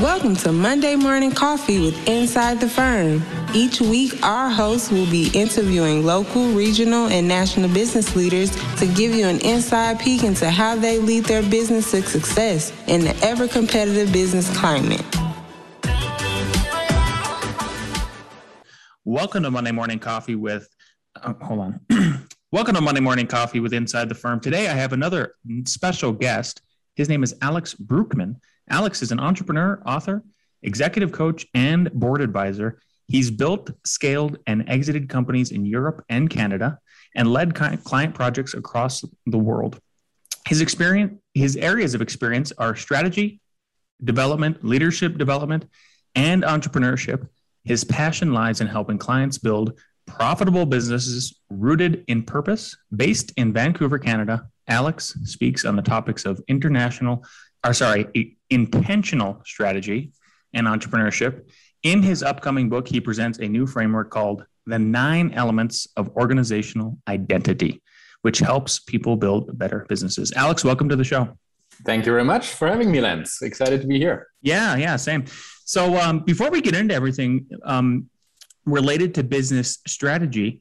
Welcome to Monday Morning Coffee with Inside the Firm. Each week, our hosts will be interviewing local, regional, and national business leaders to give you an inside peek into how they lead their business to success in the ever competitive business climate. Welcome to Monday Morning Coffee with, uh, hold on. Welcome to Monday Morning Coffee with Inside the Firm. Today, I have another special guest. His name is Alex Brookman. Alex is an entrepreneur, author, executive coach, and board advisor. He's built, scaled, and exited companies in Europe and Canada and led client projects across the world. His experience, his areas of experience are strategy, development, leadership development, and entrepreneurship. His passion lies in helping clients build profitable businesses rooted in purpose. Based in Vancouver, Canada, Alex speaks on the topics of international or sorry, intentional strategy and entrepreneurship. In his upcoming book, he presents a new framework called The Nine Elements of Organizational Identity, which helps people build better businesses. Alex, welcome to the show. Thank you very much for having me, Lance. Excited to be here. Yeah, yeah, same. So, um, before we get into everything um, related to business strategy,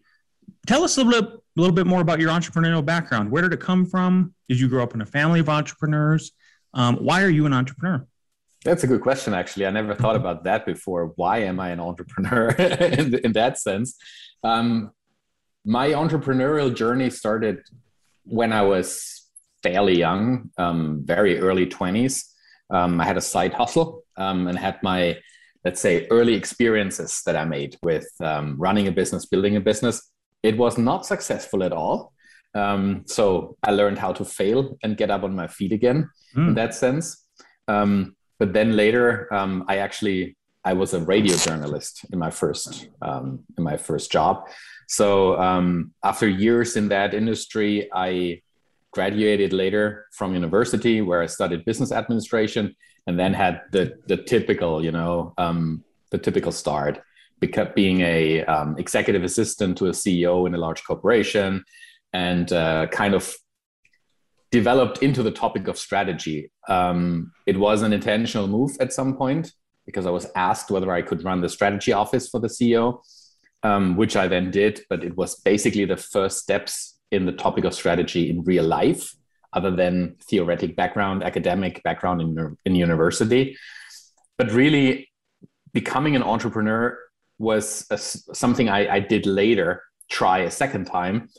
tell us a little bit, a little bit more about your entrepreneurial background. Where did it come from? Did you grow up in a family of entrepreneurs? Um, why are you an entrepreneur? That's a good question, actually. I never thought about that before. Why am I an entrepreneur in, in, that sense? Um, my entrepreneurial journey started when I was fairly young, um, very early 20s. Um, I had a side hustle um, and had my, let's say, early experiences that I made with um, running a business, building a business. It was not successful at all. Um, so I learned how to fail and get up on my feet again mm. in hmm. that sense. Um, but then later, um, I actually I was a radio journalist in my first um, in my first job. So um, after years in that industry, I graduated later from university where I studied business administration and then had the the typical you know um, the typical start being a um, executive assistant to a CEO in a large corporation and uh, kind of developed into the topic of strategy. Um, it was an intentional move at some point because I was asked whether I could run the strategy office for the CEO, um, which I then did. But it was basically the first steps in the topic of strategy in real life, other than theoretic background, academic background in, in university. But really, becoming an entrepreneur was a, something I, I did later, try a second time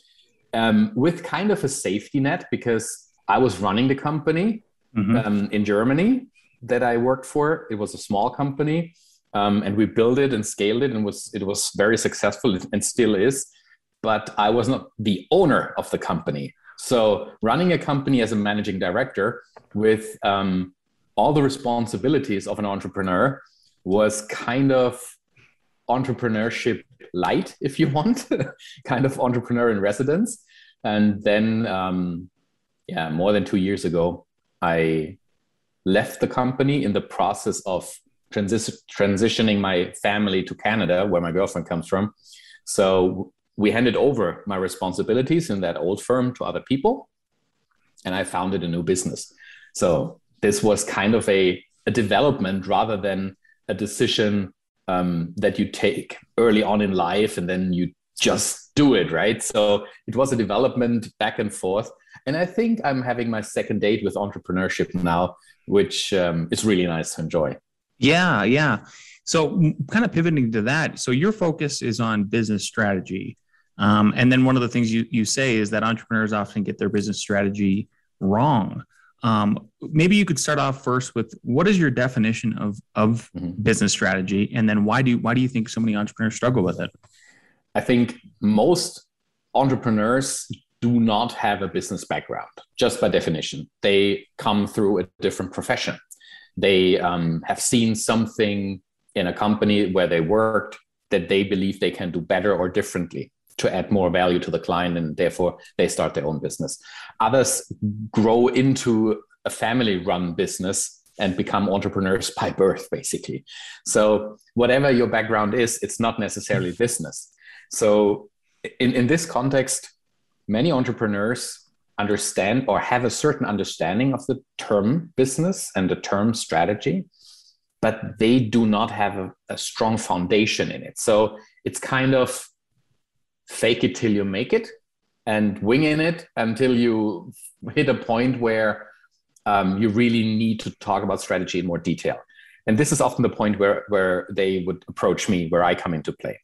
um, with kind of a safety net because I was running the company mm-hmm. um, in Germany that I worked for. It was a small company, um, and we built it and scaled it, and was it was very successful and still is. But I was not the owner of the company. So running a company as a managing director with um, all the responsibilities of an entrepreneur was kind of entrepreneurship light, if you want, kind of entrepreneur in residence. And then, um, yeah, more than two years ago, I left the company in the process of transi- transitioning my family to Canada, where my girlfriend comes from. So we handed over my responsibilities in that old firm to other people, and I founded a new business. So this was kind of a, a development rather than a decision um, that you take early on in life and then you just do it right? So it was a development back and forth. And i think i'm having my second date with entrepreneurship now which um, is really nice to enjoy yeah yeah. So kind of pivoting to that so your focus is on business strategy. Um, and then one of the things you, you say is that entrepreneurs often get their business strategy wrong um, maybe you could start off first with what is your definition of of mm-hmm. business strategy, and then why do you, why do you think so many entrepreneurs struggle with it? I think most entrepreneurs do not have a business background, just by definition. They come through a different profession. They um, have seen something in a company where they worked that they believe they can do better or differently to add more value to the client and therefore they start their own business. Others grow into a family run business and become entrepreneurs by birth basically. So whatever your background is it's not necessarily business. So in, in this context many entrepreneurs understand or have a certain understanding of the term business and the term strategy but they do not have a, a strong foundation in it. So it's kind of fake it till you make it and wing in it until you hit a point where um, you really need to talk about strategy in more detail. And this is often the point where, where they would approach me, where I come into play.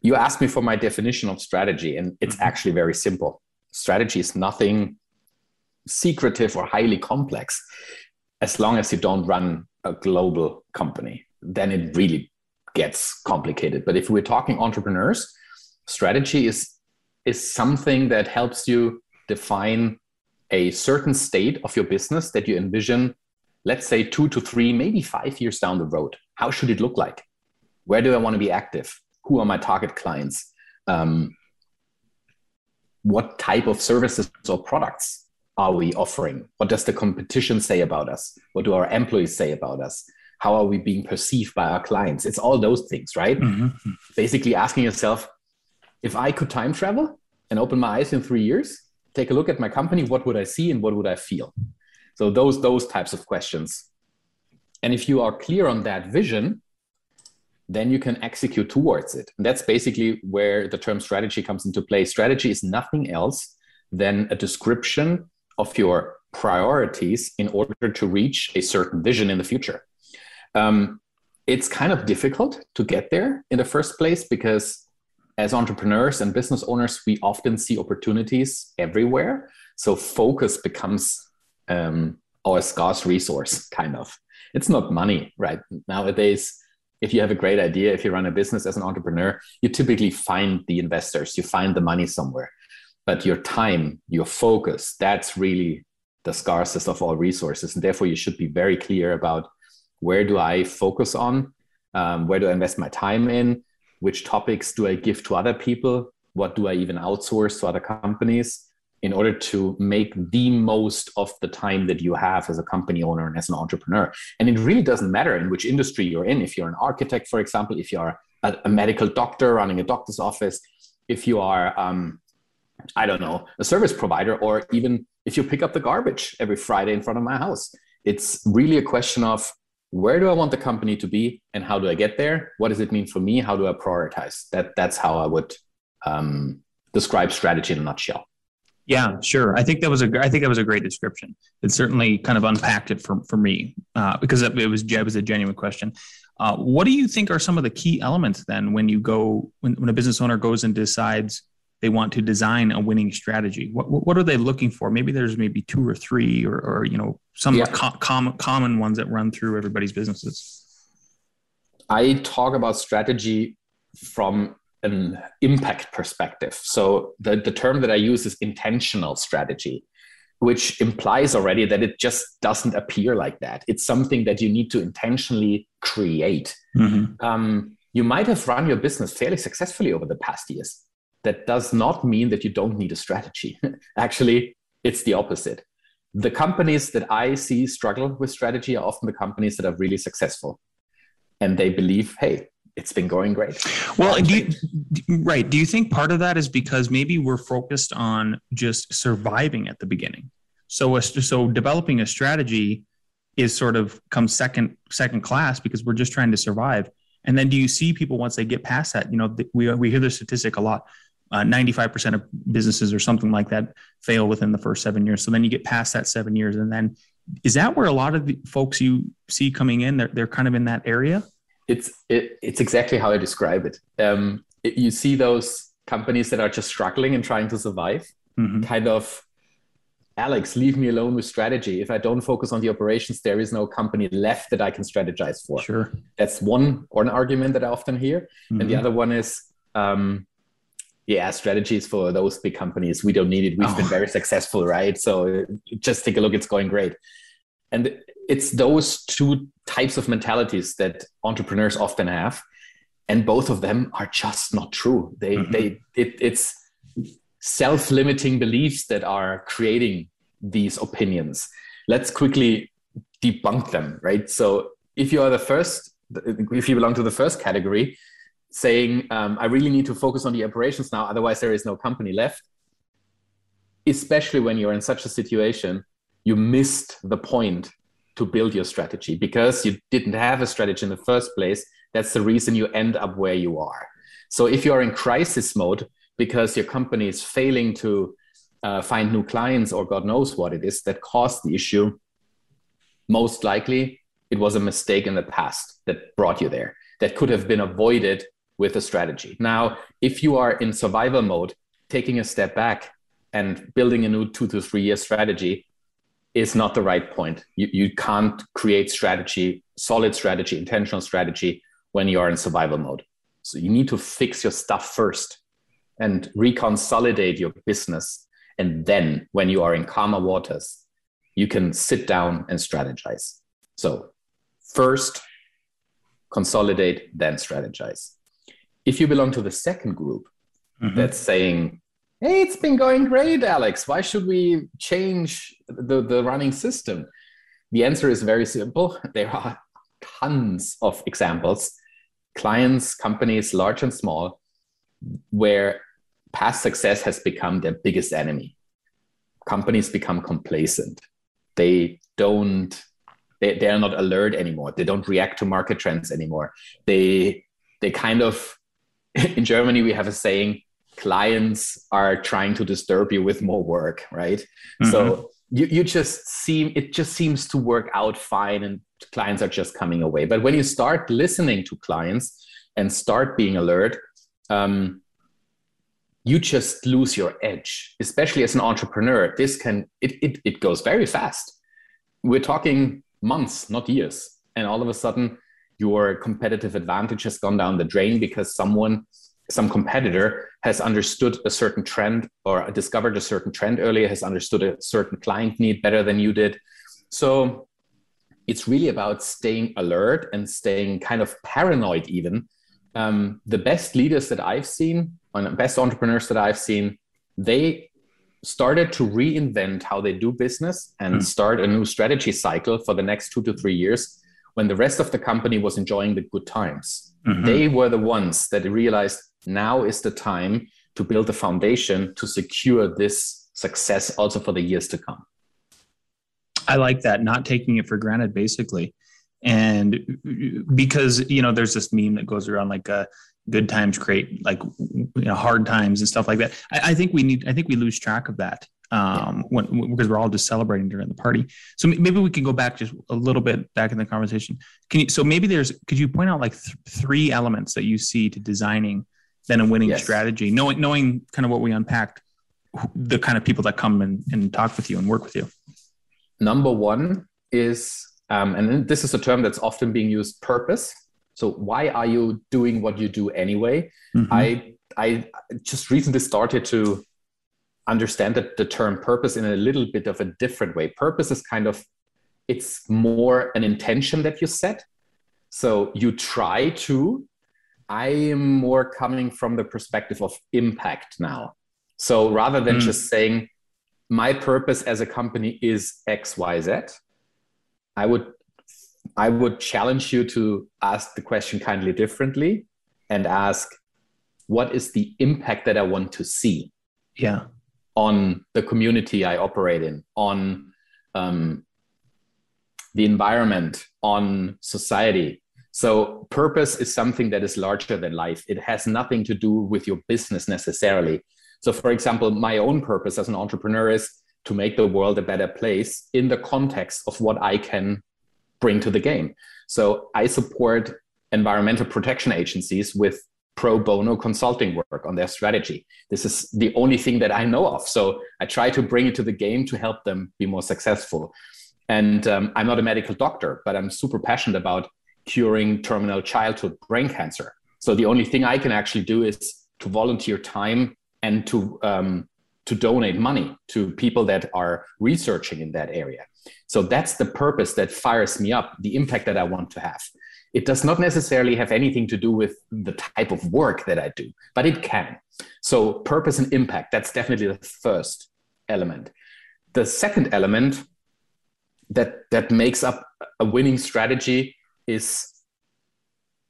You asked me for my definition of strategy, and it's mm-hmm. actually very simple. Strategy is nothing secretive or highly complex as long as you don't run a global company then it really gets complicated but if we're talking entrepreneurs strategy is is something that helps you define a certain state of your business that you envision let's say 2 to 3 maybe 5 years down the road how should it look like where do i want to be active who are my target clients um, what type of services or products are we offering? What does the competition say about us? What do our employees say about us? How are we being perceived by our clients? It's all those things, right? Mm-hmm. Basically, asking yourself if I could time travel and open my eyes in three years, take a look at my company, what would I see and what would I feel? So, those, those types of questions. And if you are clear on that vision, then you can execute towards it. And that's basically where the term strategy comes into play. Strategy is nothing else than a description of your priorities in order to reach a certain vision in the future. Um, it's kind of difficult to get there in the first place because as entrepreneurs and business owners, we often see opportunities everywhere. So focus becomes um, our scarce resource, kind of. It's not money, right? Nowadays, if you have a great idea, if you run a business as an entrepreneur, you typically find the investors, you find the money somewhere but your time your focus that's really the scarcest of all resources and therefore you should be very clear about where do i focus on um, where do i invest my time in which topics do i give to other people? What do i even outsource to other companies in order to make the most of the time that you have as a company owner and as an entrepreneur? And it really doesn't matter in which industry you're in. If you're an architect for example if you're a, a medical doctor running a doctor's office if you are um, I don't know, a service provider, or even if you pick up the garbage every Friday in front of my house. It's really a question of where do I want the company to be and how do I get there? What does it mean for me? How do I prioritize? That that's how I would um, describe strategy in a nutshell. Yeah, sure. I think that was a I think that was a great description. It certainly kind of unpacked it for for me uh, because it was it was a genuine question. Uh, what do you think are some of the key elements then when you go when, when a business owner goes and decides they want to design a winning strategy. What, what are they looking for? Maybe there's maybe two or three or, or you know some yeah. co- common, common ones that run through everybody's businesses. I talk about strategy from an impact perspective. So the, the term that i use is intentional strategy which implies already that it just doesn't appear like that. It's something that you need to intentionally create. Mm-hmm. um, you might have run your business fairly successfully over the past years that does not mean that you don't need a strategy. Actually, it's the opposite. The companies that I see struggle with strategy are often the companies that are really successful. And they believe, hey, it's been going great. Well, do you, right. Do you think part of that is because maybe we're focused on just surviving at the beginning? So, so developing a strategy is sort of comes second second class because we're just trying to survive. And then do you see people once they get past that? You know, we we hear the statistic a lot uh, 95% of businesses or something like that fail within the first seven years. So then you get past that seven years. And then is that where a lot of the folks you see coming in, they're, they're kind of in that area? It's, it, it's exactly how I describe it. Um, it. You see those companies that are just struggling and trying to survive, mm-hmm. kind of Alex, leave me alone with strategy. If I don't focus on the operations, there is no company left that I can strategize for. Sure. That's one or an argument that I often hear. Mm-hmm. And the mm-hmm. other one is um, yeah, strategies for those big companies. We don't need it. We've oh. been very successful, right? So just take a look. It's going great. And it's those two types of mentalities that entrepreneurs often have. And both of them are just not true. They, mm-hmm. they, it, it's self-limiting beliefs that are creating these opinions. Let's quickly debunk them, right? So if you are the first, if you belong to the first category, saying, um, I really need to focus on the operations now, otherwise, there is no company left. Especially when you're in such a situation, you missed the point to build your strategy because you didn't have a strategy in the first place. That's the reason you end up where you are. So if you're in crisis mode because your company is failing to uh, find new clients or God knows what it is that caused the issue, most likely it was a mistake in the past that brought you there that could have been avoided with a strategy. Now, if you are in survival mode, taking a step back and building a new two to three year strategy is not the right point. You, you can't create strategy, solid strategy, intentional strategy when you are in survival mode. So you need to fix your stuff first and reconsolidate your business. And then when you are in calmer waters, you can sit down and strategize. So first, consolidate, then strategize. If you belong to the second group mm-hmm. that's saying, hey, it's been going great, Alex, why should we change the, the running system? The answer is very simple. There are tons of examples, clients, companies, large and small, where past success has become their biggest enemy. Companies become complacent. They don't they, they are not alert anymore they don't react to market trends anymore they they kind of in germany we have a saying clients are trying to disturb you with more work right mm-hmm. so you, you just seem it just seems to work out fine and clients are just coming away but when you start listening to clients and start being alert um, you just lose your edge especially as an entrepreneur this can it, it, it goes very fast we're talking months, not years. And all of a sudden, your competitive advantage has gone down the drain because someone, some competitor has understood a certain trend or discovered a certain trend earlier, has understood a certain client need better than you did. So it's really about staying alert and staying kind of paranoid, even. Um, the best leaders that I've seen, and best entrepreneurs that I've seen, they started to reinvent how they do business and mm. start a new strategy cycle for the next two to three years when the rest of the company was enjoying the good times. Mm-hmm. They were the ones that realized now is the time to build a foundation to secure this success also for the years to come. I like that, not taking it for granted, basically. And because, you know, there's this meme that goes around like, uh, good times create like you know hard times and stuff like that I, I think we need i think we lose track of that um, when, because we're all just celebrating during the party. So maybe we can go back just a little bit back in the conversation. Can you? So maybe there's. Could you point out like th- three elements that you see to designing then a winning yes. strategy, knowing knowing kind of what we unpacked, the kind of people that come and, and talk with you and work with you. Number one is, um, and this is a term that's often being used, purpose. So why are you doing what you do anyway? Mm-hmm. I I just recently started to understand that the term purpose in a little bit of a different way. Purpose is kind of it's more an intention that you set. So you try to. I am more coming from the perspective of impact now. So rather than mm. just saying my purpose as a company is XYZ, I would I would challenge you to ask the question kindly differently and ask, what is the impact that I want to see? Yeah. On the community I operate in, on um, the environment, on society. So, purpose is something that is larger than life. It has nothing to do with your business necessarily. So, for example, my own purpose as an entrepreneur is to make the world a better place in the context of what I can bring to the game. So I support environmental protection agencies with pro bono consulting work on their strategy. This is the only thing that I know of. So I try to bring it to the game to help them be more successful. And um, I'm not a medical doctor, but I'm super passionate about curing terminal childhood brain cancer. So the only thing I can actually do is to volunteer time and to um, to donate money to people that are researching in that area. So that's the purpose that fires me up, the impact that I want to have. It does not necessarily have anything to do with the type of work that I do, but it can. So, purpose and impact, that's definitely the first element. The second element that, that makes up a winning strategy is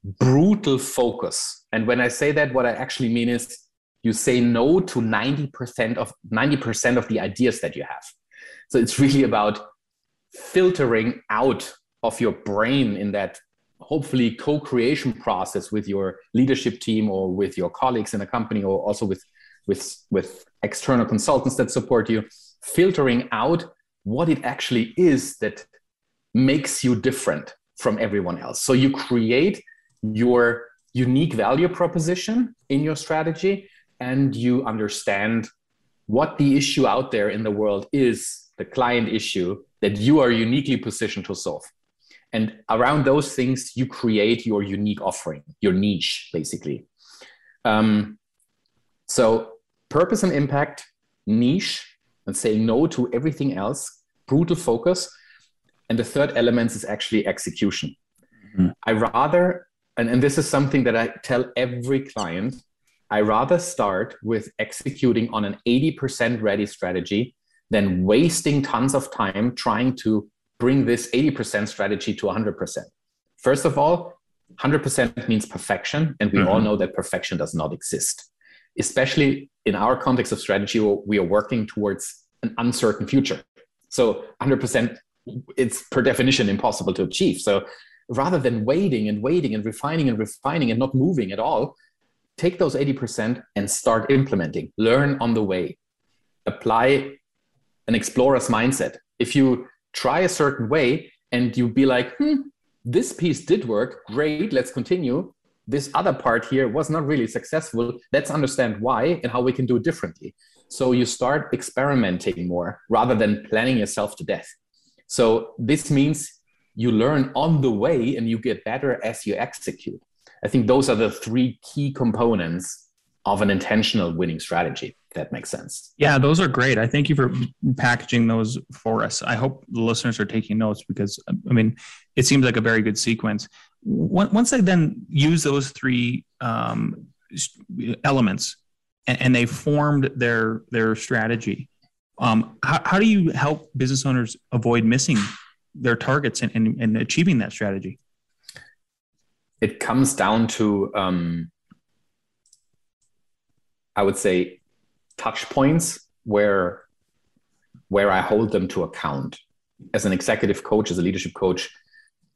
brutal focus. And when I say that, what I actually mean is you say no to 90% of 90% of the ideas that you have. So it's really about filtering out of your brain in that hopefully co-creation process with your leadership team or with your colleagues in a company or also with with with external consultants that support you filtering out what it actually is that makes you different from everyone else. So you create your unique value proposition in your strategy and you understand what the issue out there in the world is the client issue that you are uniquely positioned to solve and around those things, you create your unique offering, your niche, basically. Um, so, purpose and impact, niche, and saying no to everything else, brutal focus. And the third element is actually execution. Mm-hmm. I rather, and, and this is something that I tell every client, I rather start with executing on an 80% ready strategy than wasting tons of time trying to bring this 80% strategy to 100%. First of all, 100% means perfection, and we mm-hmm. all know that perfection does not exist. Especially in our context of strategy, we are working towards an uncertain future. So 100%, it's per definition impossible to achieve. So rather than waiting and waiting and refining and refining and not moving at all, take those 80% and start implementing. Learn on the way. Apply an explorer's mindset. If you try a certain way and you be like, hmm, this piece did work, great, let's continue. This other part here was not really successful. Let's understand why and how we can do it differently. So you start experimenting more rather than planning yourself to death. So this means you learn on the way and you get better as you execute. I think those are the three key components of an intentional winning strategy that makes sense. Yeah, those are great. I thank you for packaging those for us. I hope the listeners are taking notes because I mean, it seems like a very good sequence. Once they then use those three um, elements and, and, they formed their their strategy, um, how, how, do you help business owners avoid missing their targets and, and, and achieving that strategy? It comes down to um, I would say touch points where where I hold them to account. As an executive coach, as a leadership coach,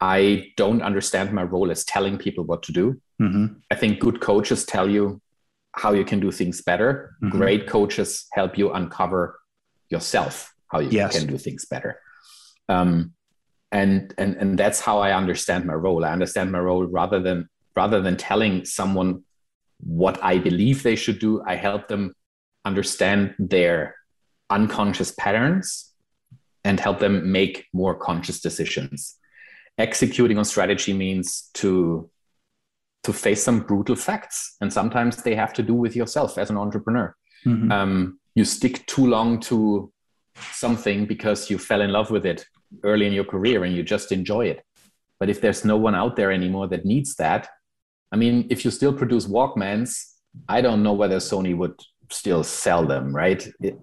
I don't understand my role as telling people what to do. Mm-hmm. I think good coaches tell you how you can do things better. Mm-hmm. Great coaches help you uncover yourself how you yes. can do things better. Um, and and and that's how I understand my role. I understand my role rather than rather than telling someone what I believe they should do. I help them understand their unconscious patterns and help them make more conscious decisions. Executing on strategy means to to face some brutal facts, and sometimes they have to do with yourself as an entrepreneur. Mm-hmm. Um, you stick too long to something because you fell in love with it early in your career and you just enjoy it. But if there's no one out there anymore that needs that, I mean, if you still produce Walkmans, I don't know whether Sony would still sell them, right? It,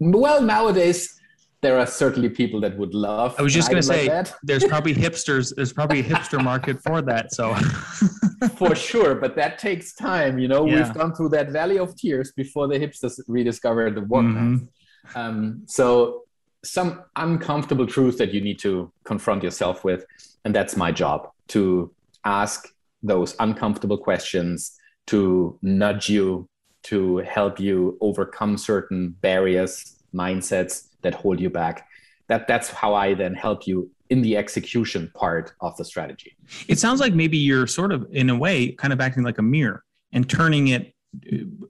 well, nowadays there are certainly people that would love. I was just going to say, like there's probably hipsters. There's probably a hipster market for that. So, for sure, but that takes time. You know, yeah. we've gone through that valley of tears before the hipsters rediscovered the Walkman. Mm-hmm. Um, so, some uncomfortable truth that you need to confront yourself with, and that's my job to ask those uncomfortable questions to nudge you to help you overcome certain barriers, mindsets that hold you back. That that's how I then help you in the execution part of the strategy. It sounds like maybe you're sort of in a way kind of acting like a mirror and turning it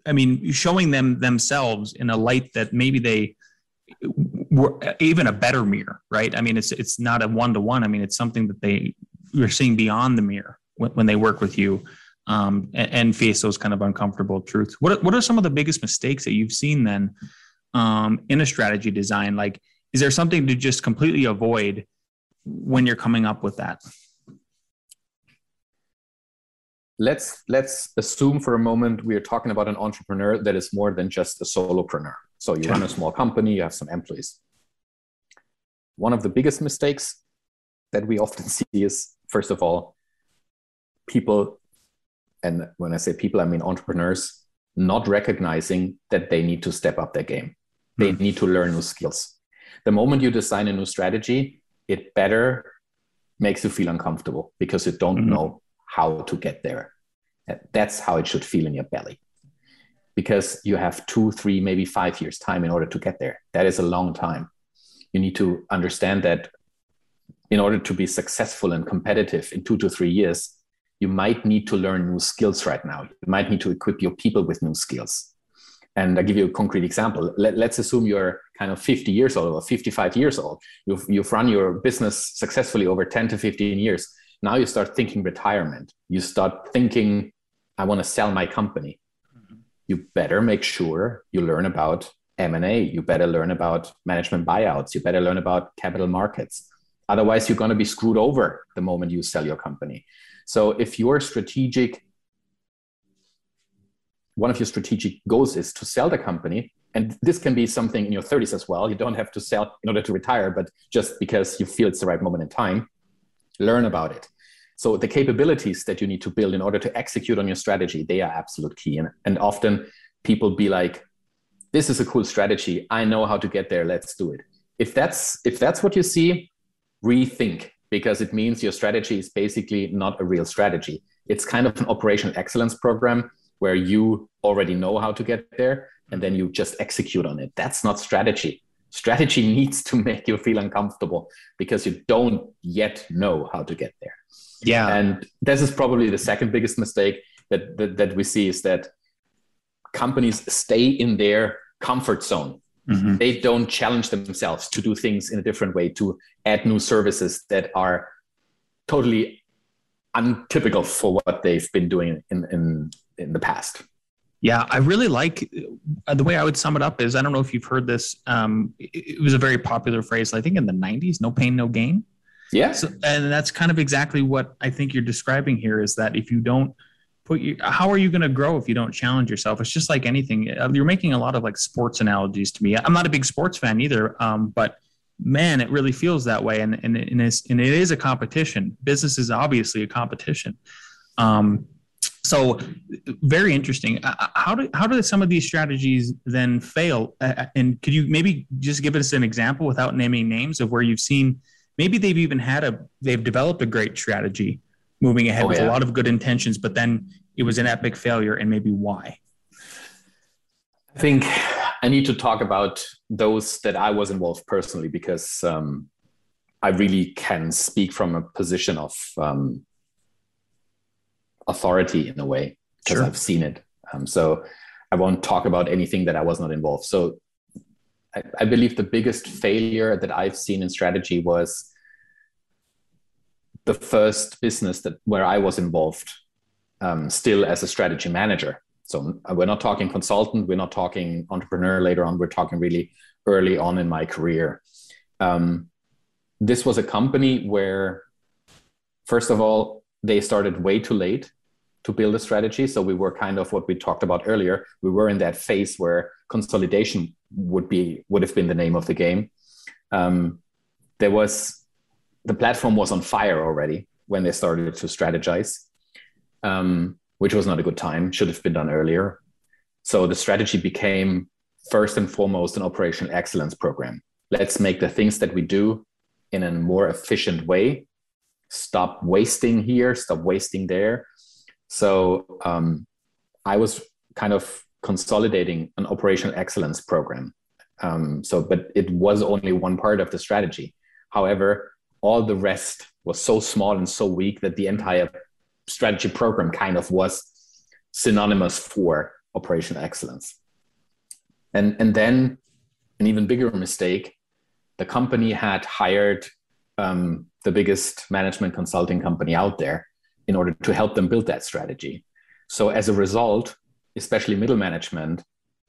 I mean showing them themselves in a light that maybe they were even a better mirror, right? I mean it's it's not a one to one. I mean it's something that they you're seeing beyond the mirror when, when they work with you um, and, and, face those kind of uncomfortable truths. What what are some of the biggest mistakes that you've seen then um, in a strategy design? Like, is there something to just completely avoid when you're coming up with that? Let's let's assume for a moment we are talking about an entrepreneur that is more than just a solopreneur. So you run a small company, you have some employees. One of the biggest mistakes that we often see is, first of all, people and when I say people, I mean entrepreneurs, not recognizing that they need to step up their game. They mm. need to learn new skills. The moment you design a new strategy, it better makes you feel uncomfortable because you don't mm-hmm. know how to get there. That's how it should feel in your belly. Because you have two, three, maybe five years' time in order to get there. That is a long time. You need to understand that in order to be successful and competitive in two to three years, you might need to learn new skills right now. You might need to equip your people with new skills. And I'll give you a concrete example. Let, us assume you're kind of 50 years old or 55 years old. You've, you've run your business successfully over 10 to 15 years. Now you start thinking retirement. You start thinking, I want to sell my company. Mm-hmm. You better make sure you learn about M&A. You better learn about management buyouts. You better learn about capital markets. Otherwise, you're going to be screwed over the moment you sell your company. So if your strategic one of your strategic goals is to sell the company, and this can be something in your 30s as well. You don't have to sell in order to retire, but just because you feel it's the right moment in time, learn about it. So the capabilities that you need to build in order to execute on your strategy, they are absolute key. And, and often people be like, this is a cool strategy. I know how to get there. Let's do it. If that's if that's what you see, rethink because it means your strategy is basically not a real strategy. It's kind of an operational excellence program where you already know how to get there and then you just execute on it. That's not strategy. Strategy needs to make you feel uncomfortable because you don't yet know how to get there. Yeah. And this is probably the second biggest mistake that, that, that we see is that companies stay in their comfort zone Mm-hmm. They don't challenge themselves to do things in a different way, to add new services that are totally untypical for what they've been doing in, in, in the past. Yeah, I really like uh, the way I would sum it up is I don't know if you've heard this. Um, it, it was a very popular phrase, I think in the 90s no pain, no gain. Yeah. So, and that's kind of exactly what I think you're describing here is that if you don't put you how are you going to grow if you don't challenge yourself? It's just like anything uh, you're making a lot of like sports analogies to me. I'm not a big sports fan either um, but man it really feels that way and, and, and, it's, and it is a competition. Business is obviously a competition. Um, so very interesting. Uh, uh, how do how do some of these strategies then fail? And could you maybe just give us an example without naming names of where you've seen maybe they've even had a they've developed a great strategy moving ahead oh, with yeah. a lot of good intentions, but then it was an epic failure, and maybe why? I think I need to talk about those that I was involved personally because um, I really can speak from a position of um, authority in a way because sure. I've seen it. Um, so I won't talk about anything that I was not involved. So I, I believe the biggest failure that I've seen in strategy was the first business that where I was involved, um, still as a strategy manager. So uh, we're not talking consultant, we're not talking entrepreneur later on. We're talking really early on in my career. Um, this was a company where, first of all, they started way too late to build a strategy. So we were kind of what we talked about earlier. We were in that phase where consolidation would be would have been the name of the game. Um, there was the platform was on fire already when they started to strategize, um, which was not a good time. Should have been done earlier. So the strategy became first and foremost an operational excellence program. Let's make the things that we do in a more efficient way. Stop wasting here, stop wasting there. So um, I was kind of consolidating an operational excellence program. Um, so, but it was only one part of the strategy. However, all the rest was so small and so weak that the entire strategy program kind of was synonymous for operational excellence. And, and then an even bigger mistake, the company had hired um, the biggest management consulting company out there in order to help them build that strategy. So as a result, especially middle management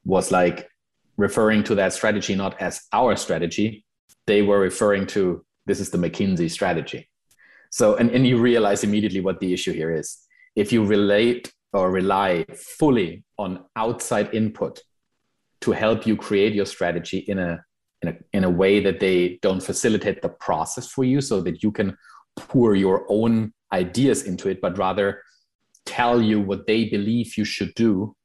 was like referring to that strategy not as our strategy, they were referring to this is the McKinsey strategy. So, and, and you realize immediately what the issue here is. If you relate or rely fully on outside input to help you create your strategy in a, in a, in a way that they don't facilitate the process for you so that you can pour your own ideas into it, but rather tell you what they believe you should do,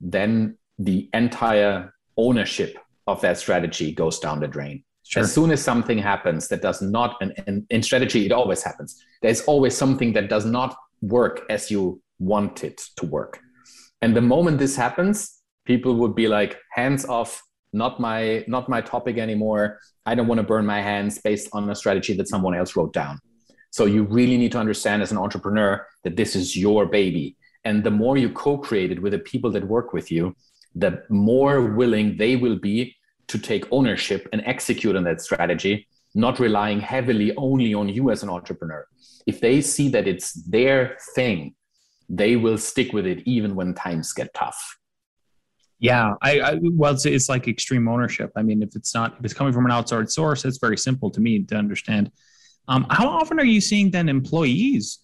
then the entire ownership of that strategy goes down the drain. Sure. As soon as something happens that does not, and, and in strategy, it always happens. There's always something that does not work as you want it to work. And the moment this happens, people would be like, hands off, not my not my topic anymore. I don't want to burn my hands based on a strategy that someone else wrote down. So you really need to understand as an entrepreneur that this is your baby. And the more you co-create it with the people that work with you, the more willing they will be to take ownership and execute on that strategy, not relying heavily only on you as an entrepreneur. If they see that it's their thing, they will stick with it even when times get tough. Yeah, I, I well, it's, it's like extreme ownership. I mean, if it's not if it's coming from an outside source, it's very simple to me to understand. Um, how often are you seeing then employees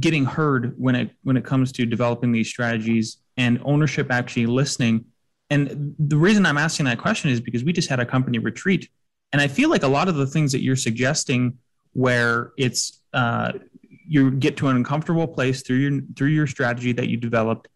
getting heard when it when it comes to developing these strategies and ownership actually listening and the reason I'm asking that question is because we just had a company retreat, and I feel like a lot of the things that you're suggesting, where it's uh, you get to an uncomfortable place through your through your strategy that you developed.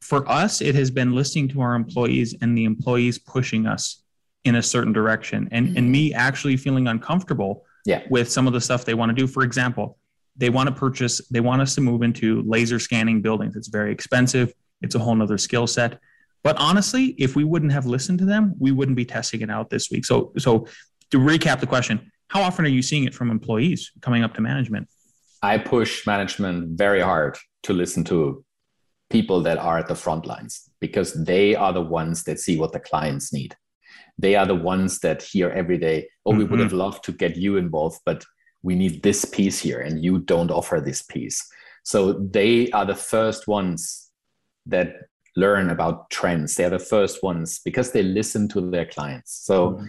For us, it has been listening to our employees and the employees pushing us in a certain direction, and mm-hmm. and me actually feeling uncomfortable yeah. with some of the stuff they want to do. For example, they want to purchase, they want us to move into laser scanning buildings. It's very expensive. It's a whole nother skill set but honestly, if we wouldn't have listened to them, we wouldn't be testing it out this week. So, so to recap the question, how often are you seeing it from employees coming up to management? I push management very hard to listen to people that are at the front lines because they are the ones that see what the clients need. They are the ones that hear every day, oh, we mm-hmm. would have loved to get you involved, but we need this piece here and you don't offer this piece. So they are the first ones that learn about trends. They're the first ones because they listen to their clients. So, mm-hmm.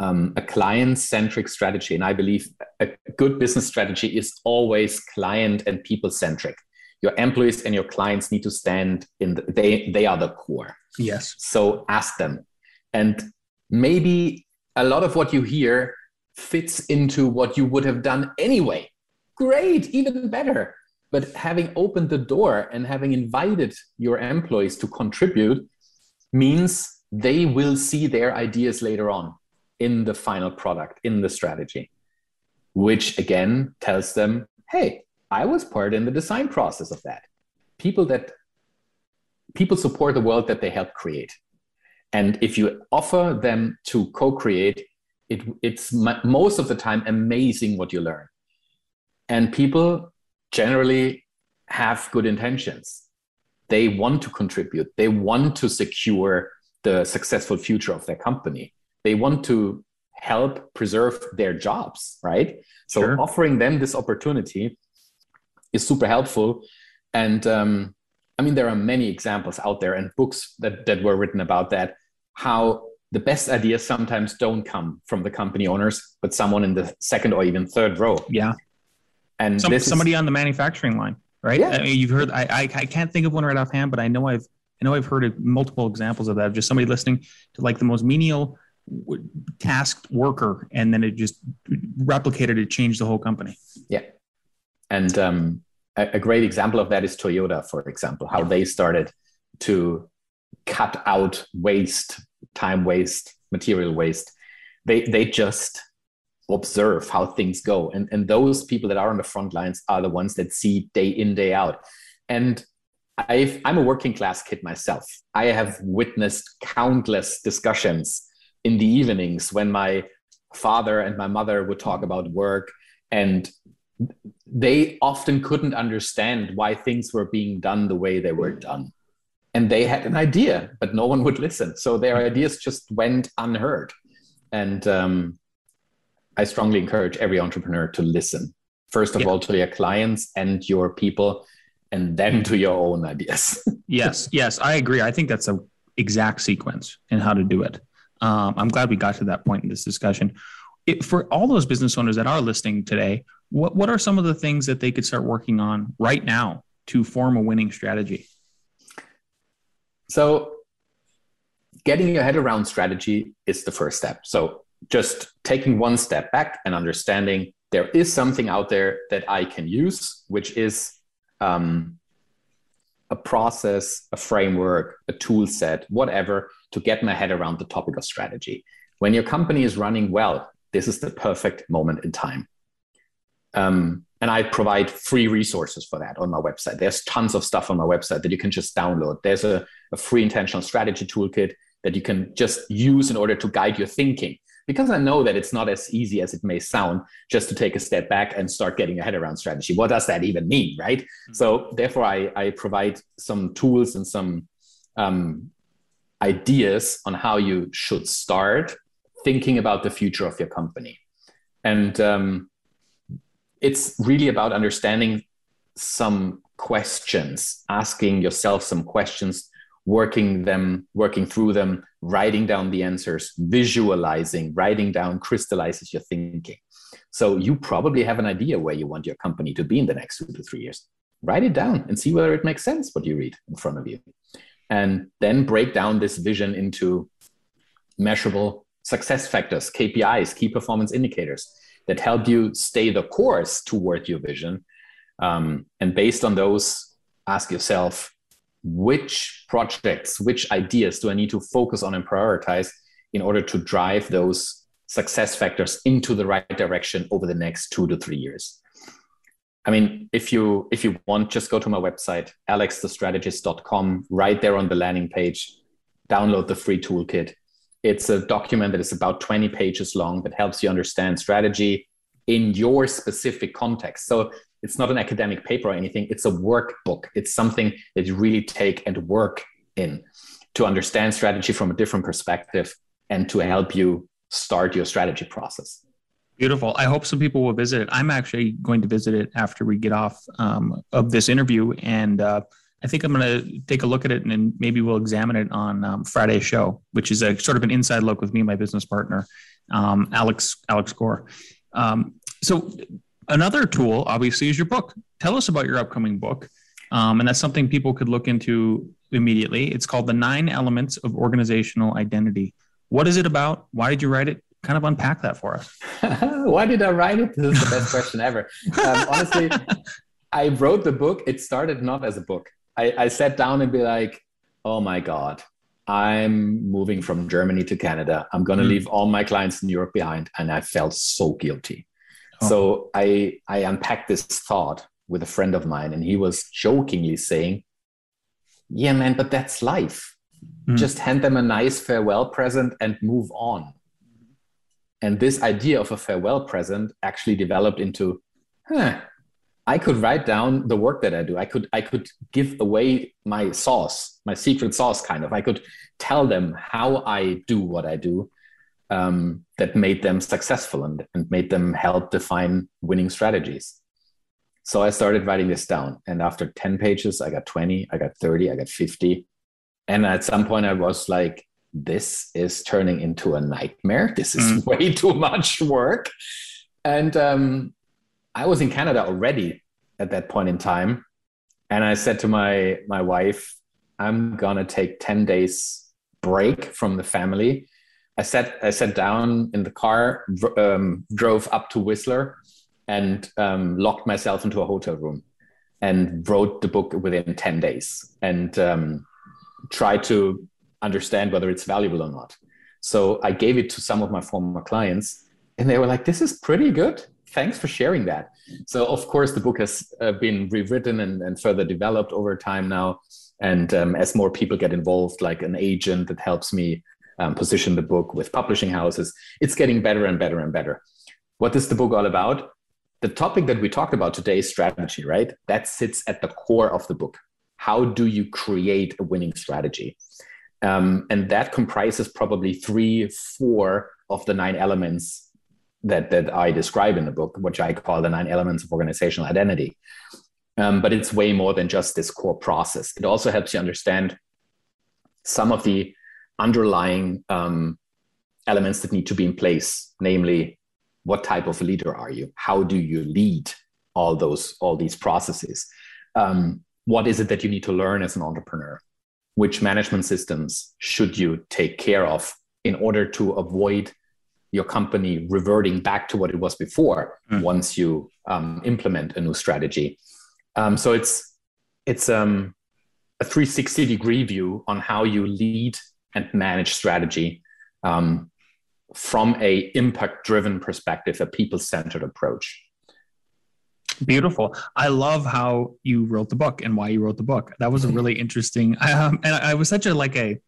um, a client centric strategy, and I believe a good business strategy is always client and people centric. Your employees and your clients need to stand in, the, they, they are the core. Yes. So, ask them. And maybe a lot of what you hear fits into what you would have done anyway. Great, even better. But having opened the door and having invited your employees to contribute means they will see their ideas later on in the final product, in the strategy, which again tells them, hey, I was part in the design process of that. People that people support the world that they help create. And if you offer them to co-create, it, it's most of the time amazing what you learn. And people generally have good intentions. They want to contribute, they want to secure the successful future of their company. They want to help preserve their jobs, right? So sure. offering them this opportunity is super helpful. And um, I mean, there are many examples out there and books that, that were written about that, how the best ideas sometimes don't come from the company owners, but someone in the second or even third row. Yeah. And Some, somebody is, on the manufacturing line, right? Yeah. I mean, you've heard. I, I, I can't think of one right offhand, but I know I've I know I've heard of multiple examples of that. Just somebody listening to like the most menial tasked worker, and then it just replicated it, changed the whole company. Yeah, and um, a, a great example of that is Toyota, for example, how they started to cut out waste, time waste, material waste. They they just observe how things go. And, and those people that are on the front lines are the ones that see day in, day out. And i am a working class kid myself. I have witnessed countless discussions in the evenings when my father and my mother would talk about work and they often couldn't understand why things were being done the way they were done. And they had an idea, but no one would listen. So their ideas just went unheard. And um, I strongly encourage every entrepreneur to listen. First of yeah. all, to your clients and your people, and then to your own ideas. yes, yes, I agree. I think that's a exact sequence in how to do it. Um, I'm glad we got to that point in this discussion. It, for all those business owners that are listening today, what what are some of the things that they could start working on right now to form a winning strategy? So, getting your head around strategy is the first step. So, just taking one step back and understanding there is something out there that I can use, which is um, a process, a framework, a tool set, whatever, to get my head around the topic of strategy. When your company is running well, this is the perfect moment in time. Um, and I provide free resources for that on my website. There's tons of stuff on my website that you can just download. There's a, a free intentional strategy toolkit that you can just use in order to guide your thinking. Because I know that it's not as easy as it may sound just to take a step back and start getting your head around strategy. What does that even mean, right? Mm-hmm. So, therefore, I, I provide some tools and some um, ideas on how you should start thinking about the future of your company. And um, it's really about understanding some questions, asking yourself some questions, working them, working through them, writing down the answers, visualizing, writing down crystallizes your thinking. So you probably have an idea where you want your company to be in the next two to three years. Write it down and see whether it makes sense what you read in front of you. And then break down this vision into measurable success factors, KPIs, key performance indicators that help you stay the course toward your vision. Um, and based on those, ask yourself which projects, which ideas do I need to focus on and prioritize in order to drive those success factors into the right direction over the next two to three years. I mean, if you if you want, just go to my website, alexthestrategist.com, right there on the landing page, download the free toolkit it's a document that is about 20 pages long that helps you understand strategy in your specific context. So it's not an academic paper or anything, it's a workbook. It's something that you really take and work in to understand strategy from a different perspective and to help you start your strategy process. Beautiful. I hope some people will visit it. I'm actually going to visit it after we get off um, of this interview. And uh, I think I'm going to take a look at it and then maybe we'll examine it on um, Friday's show, which is a sort of an inside look with me and my business partner, um, Alex Alex Gore. Um, so another tool, obviously, is your book. Tell us about your upcoming book, um, and that's something people could look into immediately. It's called "The Nine Elements of Organizational Identity." What is it about? Why did you write it? Kind of unpack that for us. Why did I write it? This is the best question ever. Um, honestly, I wrote the book. It started not as a book. I, I sat down and be like, oh my God, I'm moving from Germany to Canada. I'm going to mm. leave all my clients in Europe behind. And I felt so guilty. Oh. So I, I unpacked this thought with a friend of mine, and he was jokingly saying, Yeah, man, but that's life. Mm. Just hand them a nice farewell present and move on. And this idea of a farewell present actually developed into, huh, I could write down the work that I do. I could I could give away my sauce, my secret sauce, kind of. I could tell them how I do what I do um, that made them successful and, and made them help define winning strategies. So I started writing this down, and after ten pages, I got twenty, I got thirty, I got fifty, and at some point, I was like, "This is turning into a nightmare. This is mm. way too much work." And um, I was in Canada already at that point in time, and I said to my my wife, "I'm gonna take ten days break from the family." I sat I sat down in the car, um, drove up to Whistler, and um, locked myself into a hotel room, and wrote the book within ten days, and um, tried to understand whether it's valuable or not. So I gave it to some of my former clients, and they were like, "This is pretty good." thanks for sharing that. So, of course, the book has uh, been rewritten and, and, further developed over time now. And um, as more people get involved, like an agent that helps me um, position the book with publishing houses, it's getting better and better and better. What is the book all about? The topic that we talked about today is strategy, right? That sits at the core of the book. How do you create a winning strategy? Um, and that comprises probably three, four of the nine elements that that I describe in the book, which I call the nine elements of organizational identity. Um, but it's way more than just this core process. It also helps you understand some of the underlying um, elements that need to be in place, namely, what type of leader are you? How do you lead all those all these processes? Um, what is it that you need to learn as an entrepreneur? Which management systems should you take care of in order to avoid your company reverting back to what it was before mm. once you um, implement a new strategy. Um, so it's it's um, a 360 degree view on how you lead and manage strategy. Um, from a impact driven perspective, a people centered approach. Beautiful. I love how you wrote the book and why you wrote the book. That was a really interesting. Um, and I was such a like a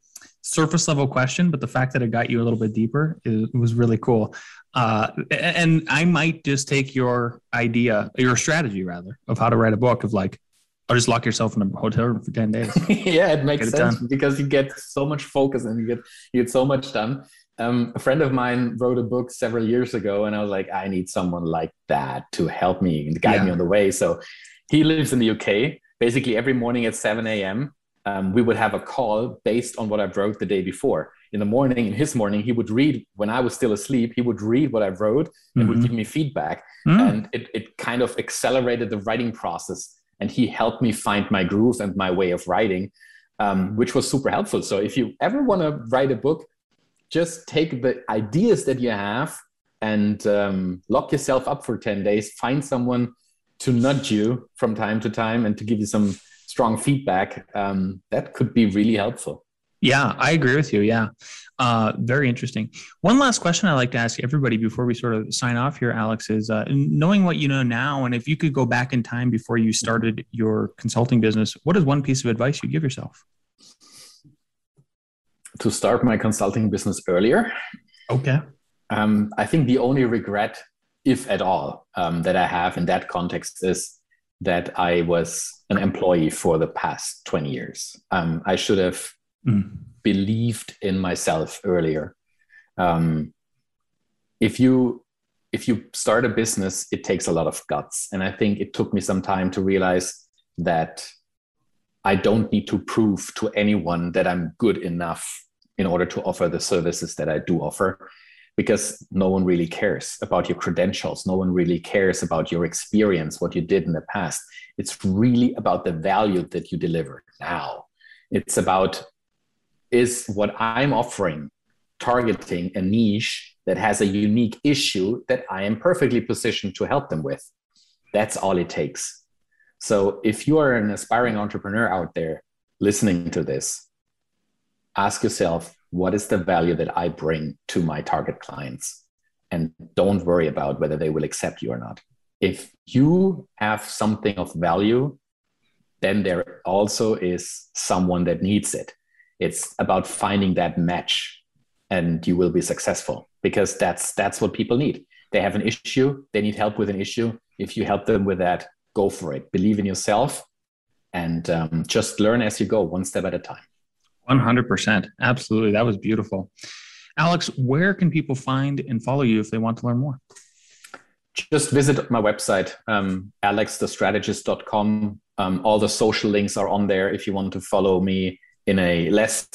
surface level question, but the fact that it got you a little bit deeper it was really cool. Uh, and I might just take your idea, your strategy rather, of how to write a book of like, I'll just lock yourself in a hotel room for 10 days. yeah, it makes sense because you get so much focus and you get you get so much done. Um, a friend of mine wrote a book several years ago, and I was like, I need someone like that to help me and guide yeah. me on the way. So he lives in the UK. Basically, every morning at 7 a.m., um, we would have a call based on what I wrote the day before. In the morning, in his morning, he would read when I was still asleep. He would read what I wrote and mm-hmm. would give me feedback, mm. and it, it kind of accelerated the writing process. And he helped me find my groove and my way of writing, um, which was super helpful. So if you ever want to write a book, just take the ideas that you have and um, lock yourself up for 10 days find someone to nudge you from time to time and to give you some strong feedback um, that could be really helpful yeah i agree with you yeah uh, very interesting one last question i'd like to ask everybody before we sort of sign off here alex is uh, knowing what you know now and if you could go back in time before you started your consulting business what is one piece of advice you give yourself to start my consulting business earlier. Okay. Um, I think the only regret, if at all, um, that I have in that context is that I was an employee for the past 20 years. Um, I should have mm. believed in myself earlier. Um, if you if you start a business, it takes a lot of guts, and I think it took me some time to realize that I don't need to prove to anyone that I'm good enough in order to offer the services that I do offer because no one really cares about your credentials. No one really cares about your experience, what you did in the past. It's really about the value that you deliver now. It's about is what I'm offering targeting a niche that has a unique issue that I am perfectly positioned to help them with. That's all it takes. So if you are an aspiring entrepreneur out there listening to this, ask yourself, what is the value that I bring to my target clients? And don't worry about whether they will accept you or not. If you have something of value, then there also is someone that needs it. It's about finding that match and you will be successful because that's that's what people need. They have an issue, they need help with an issue. If you help them with that, go for it. Believe in yourself and um, just learn as you go, one step at a time. 100%. Absolutely. That was beautiful. Alex, where can people find and follow you if they want to learn more? Just visit my website, um, alexthestrategist.com. Um, all the social links are on there. If you want to follow me in a less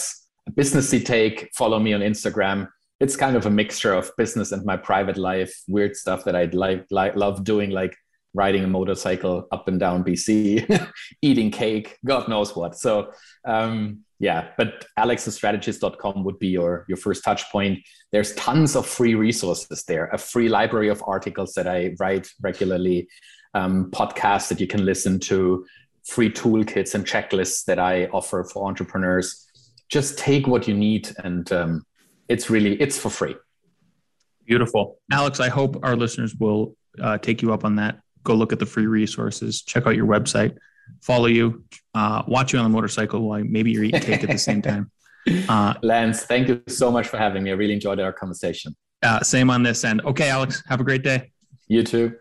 businessy take, follow me on Instagram. It's kind of a mixture of business and my private life, weird stuff that I'd like, like love doing, like riding a motorcycle up and down BC, eating cake, God knows what. So um, yeah, but alexthestrategist.com would be your, your first touch point. There's tons of free resources there, a free library of articles that I write regularly, um, podcasts that you can listen to, free toolkits and checklists that I offer for entrepreneurs. Just take what you need and um, it's really, it's for free. Beautiful. Alex, I hope our listeners will uh, take you up on that go look at the free resources, check out your website, follow you, uh, watch you on the motorcycle while maybe you're eating cake at the same time. Uh, Lance, thank you so much for having me. I really enjoyed our conversation. Uh, same on this end. Okay, Alex, have a great day. You too.